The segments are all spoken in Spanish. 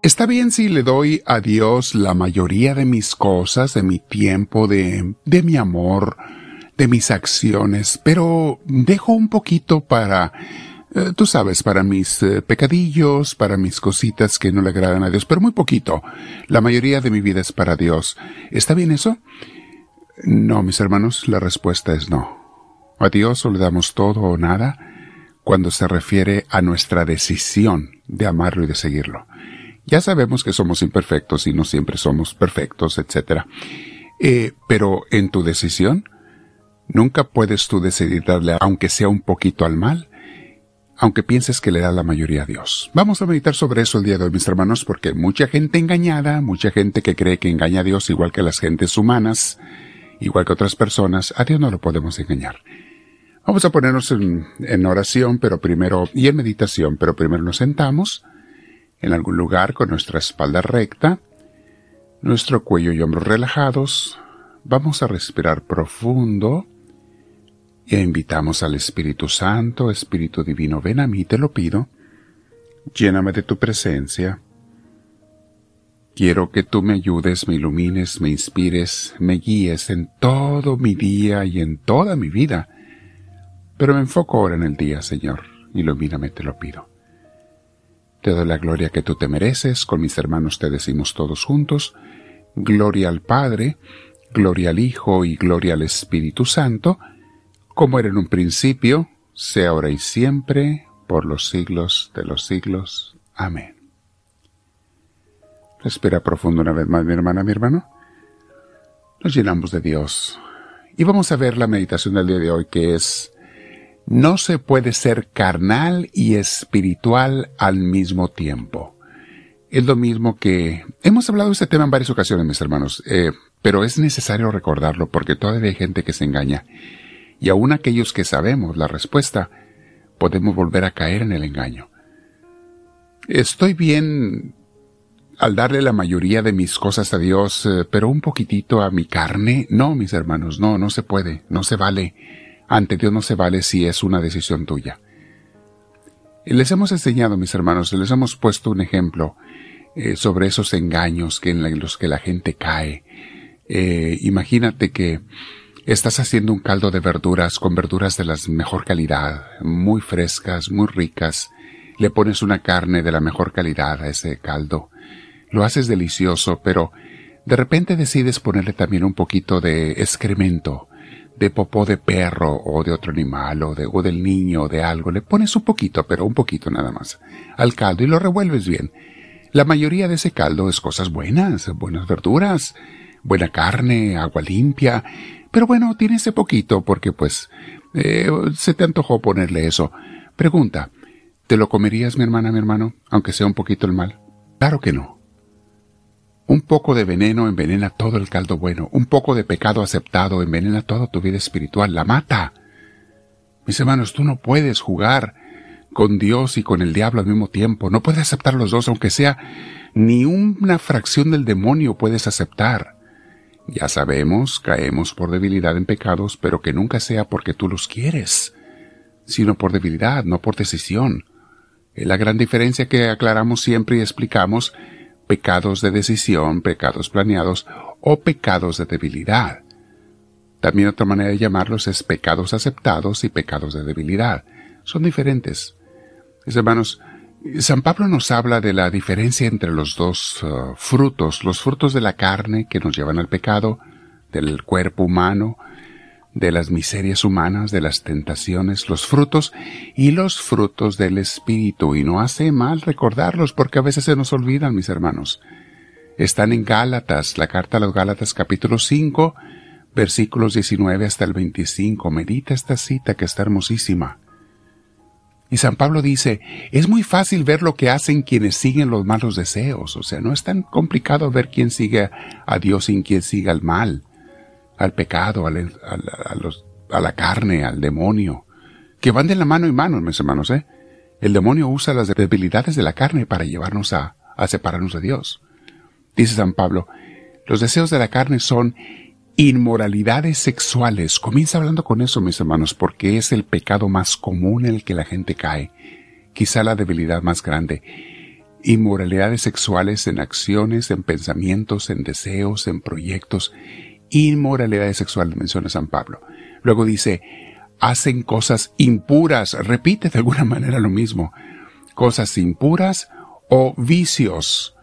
Está bien si le doy a Dios la mayoría de mis cosas, de mi tiempo, de, de mi amor, de mis acciones, pero dejo un poquito para, eh, tú sabes, para mis eh, pecadillos, para mis cositas que no le agradan a Dios, pero muy poquito. La mayoría de mi vida es para Dios. ¿Está bien eso? No, mis hermanos, la respuesta es no. A Dios o le damos todo o nada cuando se refiere a nuestra decisión de amarlo y de seguirlo. Ya sabemos que somos imperfectos y no siempre somos perfectos, etc. Eh, pero en tu decisión, nunca puedes tú decidir darle, aunque sea un poquito al mal, aunque pienses que le da la mayoría a Dios. Vamos a meditar sobre eso el día de hoy, mis hermanos, porque mucha gente engañada, mucha gente que cree que engaña a Dios igual que las gentes humanas, igual que otras personas, a Dios no lo podemos engañar. Vamos a ponernos en, en oración, pero primero, y en meditación, pero primero nos sentamos, en algún lugar con nuestra espalda recta, nuestro cuello y hombros relajados, vamos a respirar profundo e invitamos al Espíritu Santo, Espíritu Divino, ven a mí, te lo pido, lléname de tu presencia. Quiero que tú me ayudes, me ilumines, me inspires, me guíes en todo mi día y en toda mi vida. Pero me enfoco ahora en el día, Señor. Ilumíname, te lo pido. Te la gloria que tú te mereces, con mis hermanos te decimos todos juntos, gloria al Padre, gloria al Hijo y gloria al Espíritu Santo, como era en un principio, sea ahora y siempre, por los siglos de los siglos. Amén. Respira profundo una vez más, mi hermana, mi hermano. Nos llenamos de Dios. Y vamos a ver la meditación del día de hoy, que es no se puede ser carnal y espiritual al mismo tiempo. Es lo mismo que... Hemos hablado de este tema en varias ocasiones, mis hermanos, eh, pero es necesario recordarlo porque todavía hay gente que se engaña. Y aún aquellos que sabemos la respuesta, podemos volver a caer en el engaño. Estoy bien al darle la mayoría de mis cosas a Dios, eh, pero un poquitito a mi carne. No, mis hermanos, no, no se puede, no se vale. Ante Dios no se vale si es una decisión tuya. Les hemos enseñado, mis hermanos, les hemos puesto un ejemplo eh, sobre esos engaños que en los que la gente cae. Eh, imagínate que estás haciendo un caldo de verduras con verduras de la mejor calidad, muy frescas, muy ricas. Le pones una carne de la mejor calidad a ese caldo. Lo haces delicioso, pero de repente decides ponerle también un poquito de excremento de popó de perro o de otro animal o, de, o del niño o de algo, le pones un poquito, pero un poquito nada más, al caldo y lo revuelves bien. La mayoría de ese caldo es cosas buenas, buenas verduras, buena carne, agua limpia, pero bueno, tiene ese poquito porque pues eh, se te antojó ponerle eso. Pregunta, ¿te lo comerías mi hermana, mi hermano, aunque sea un poquito el mal? Claro que no. Un poco de veneno envenena todo el caldo bueno. Un poco de pecado aceptado envenena toda tu vida espiritual. La mata. Mis hermanos, tú no puedes jugar con Dios y con el diablo al mismo tiempo. No puedes aceptar los dos, aunque sea ni una fracción del demonio puedes aceptar. Ya sabemos, caemos por debilidad en pecados, pero que nunca sea porque tú los quieres, sino por debilidad, no por decisión. Es la gran diferencia que aclaramos siempre y explicamos pecados de decisión, pecados planeados o pecados de debilidad. También otra manera de llamarlos es pecados aceptados y pecados de debilidad. Son diferentes. Mis hermanos, San Pablo nos habla de la diferencia entre los dos uh, frutos, los frutos de la carne que nos llevan al pecado, del cuerpo humano, de las miserias humanas, de las tentaciones, los frutos y los frutos del Espíritu. Y no hace mal recordarlos porque a veces se nos olvidan, mis hermanos. Están en Gálatas, la carta a los Gálatas capítulo 5, versículos 19 hasta el 25. Medita esta cita que está hermosísima. Y San Pablo dice, es muy fácil ver lo que hacen quienes siguen los malos deseos. O sea, no es tan complicado ver quién sigue a Dios y quién sigue al mal al pecado, a, los, a la carne, al demonio, que van de la mano en mano, mis hermanos, ¿eh? El demonio usa las debilidades de la carne para llevarnos a, a separarnos de Dios. Dice San Pablo, los deseos de la carne son inmoralidades sexuales. Comienza hablando con eso, mis hermanos, porque es el pecado más común en el que la gente cae. Quizá la debilidad más grande. inmoralidades sexuales en acciones, en pensamientos, en deseos, en proyectos, inmoralidades sexuales, menciona San Pablo. Luego dice, hacen cosas impuras, repite de alguna manera lo mismo, cosas impuras o vicios.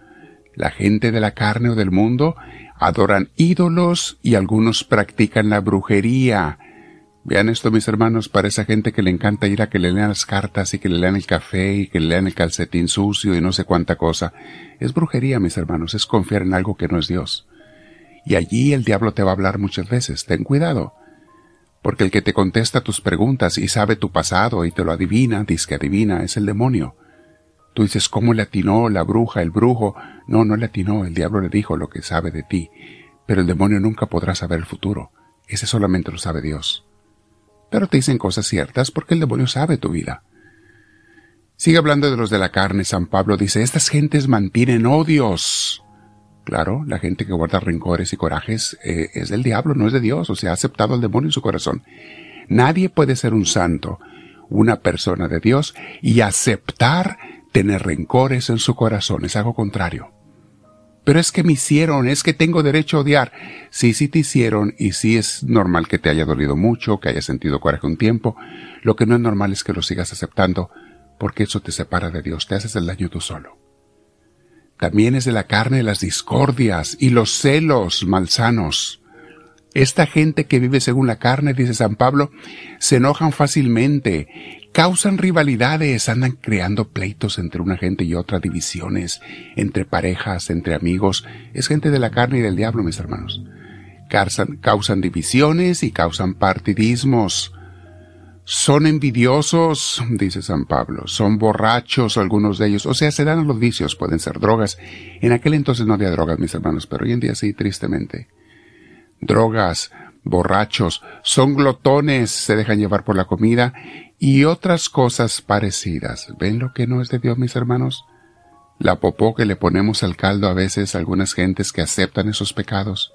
La gente de la carne o del mundo adoran ídolos y algunos practican la brujería. Vean esto, mis hermanos, para esa gente que le encanta ir a que le lean las cartas y que le lean el café y que le lean el calcetín sucio y no sé cuánta cosa. Es brujería, mis hermanos, es confiar en algo que no es Dios. Y allí el diablo te va a hablar muchas veces. Ten cuidado. Porque el que te contesta tus preguntas y sabe tu pasado y te lo adivina, dice que adivina, es el demonio. Tú dices, ¿cómo le atinó la bruja, el brujo? No, no le atinó, el diablo le dijo lo que sabe de ti. Pero el demonio nunca podrá saber el futuro. Ese solamente lo sabe Dios. Pero te dicen cosas ciertas porque el demonio sabe tu vida. Sigue hablando de los de la carne. San Pablo dice, estas gentes mantienen odios. Claro, la gente que guarda rencores y corajes eh, es del diablo, no es de Dios, o sea, ha aceptado al demonio en su corazón. Nadie puede ser un santo, una persona de Dios, y aceptar tener rencores en su corazón, es algo contrario. Pero es que me hicieron, es que tengo derecho a odiar. Sí, sí te hicieron y sí es normal que te haya dolido mucho, que hayas sentido coraje un tiempo. Lo que no es normal es que lo sigas aceptando, porque eso te separa de Dios, te haces el daño tú solo. También es de la carne las discordias y los celos malsanos. Esta gente que vive según la carne, dice San Pablo, se enojan fácilmente, causan rivalidades, andan creando pleitos entre una gente y otra, divisiones entre parejas, entre amigos. Es gente de la carne y del diablo, mis hermanos. Causan, causan divisiones y causan partidismos. Son envidiosos, dice San Pablo, son borrachos algunos de ellos, o sea, se dan a los vicios, pueden ser drogas. En aquel entonces no había drogas, mis hermanos, pero hoy en día sí, tristemente. Drogas, borrachos, son glotones, se dejan llevar por la comida y otras cosas parecidas. ¿Ven lo que no es de Dios, mis hermanos? La popó que le ponemos al caldo a veces a algunas gentes que aceptan esos pecados.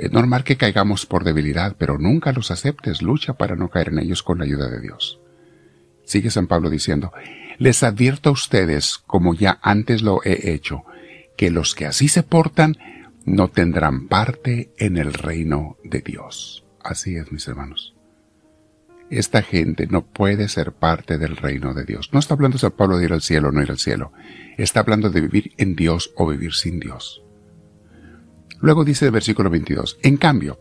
Es normal que caigamos por debilidad, pero nunca los aceptes, lucha para no caer en ellos con la ayuda de Dios. Sigue San Pablo diciendo, les advierto a ustedes, como ya antes lo he hecho, que los que así se portan no tendrán parte en el reino de Dios. Así es, mis hermanos. Esta gente no puede ser parte del reino de Dios. No está hablando San Pablo de ir al cielo o no ir al cielo. Está hablando de vivir en Dios o vivir sin Dios. Luego dice el versículo 22, en cambio,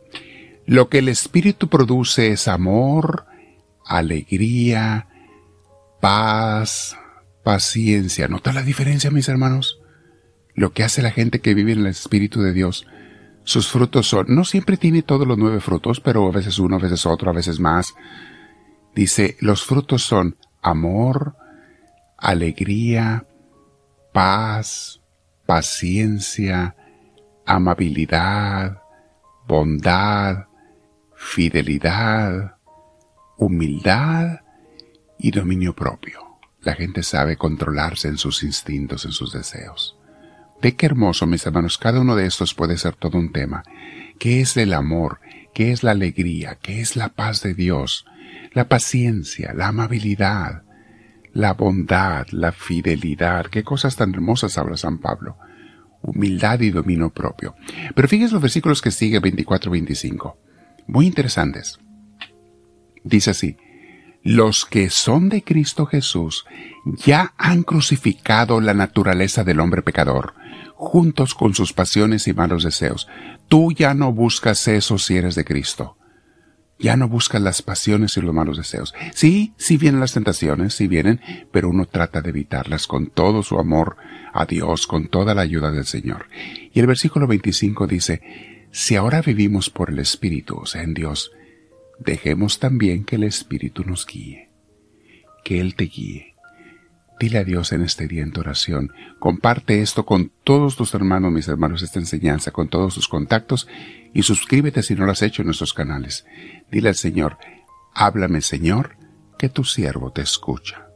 lo que el Espíritu produce es amor, alegría, paz, paciencia. ¿Nota la diferencia, mis hermanos? Lo que hace la gente que vive en el Espíritu de Dios, sus frutos son, no siempre tiene todos los nueve frutos, pero a veces uno, a veces otro, a veces más, Dice, los frutos son amor, alegría, paz, paciencia, amabilidad, bondad, fidelidad, humildad y dominio propio. La gente sabe controlarse en sus instintos, en sus deseos. Ve qué hermoso, mis hermanos, cada uno de estos puede ser todo un tema. ¿Qué es el amor? ¿Qué es la alegría? ¿Qué es la paz de Dios? la paciencia, la amabilidad, la bondad, la fidelidad. Qué cosas tan hermosas habla San Pablo. Humildad y dominio propio. Pero fíjense los versículos que sigue 24-25. Muy interesantes. Dice así, los que son de Cristo Jesús ya han crucificado la naturaleza del hombre pecador, juntos con sus pasiones y malos deseos. Tú ya no buscas eso si eres de Cristo. Ya no buscas las pasiones y los malos deseos. Sí, sí vienen las tentaciones, sí vienen, pero uno trata de evitarlas con todo su amor a Dios, con toda la ayuda del Señor. Y el versículo 25 dice, si ahora vivimos por el Espíritu, o sea, en Dios, dejemos también que el Espíritu nos guíe, que Él te guíe. Dile a Dios en este día en tu oración. Comparte esto con todos tus hermanos, mis hermanos, esta enseñanza, con todos tus contactos y suscríbete si no lo has hecho en nuestros canales. Dile al Señor, háblame Señor, que tu siervo te escucha.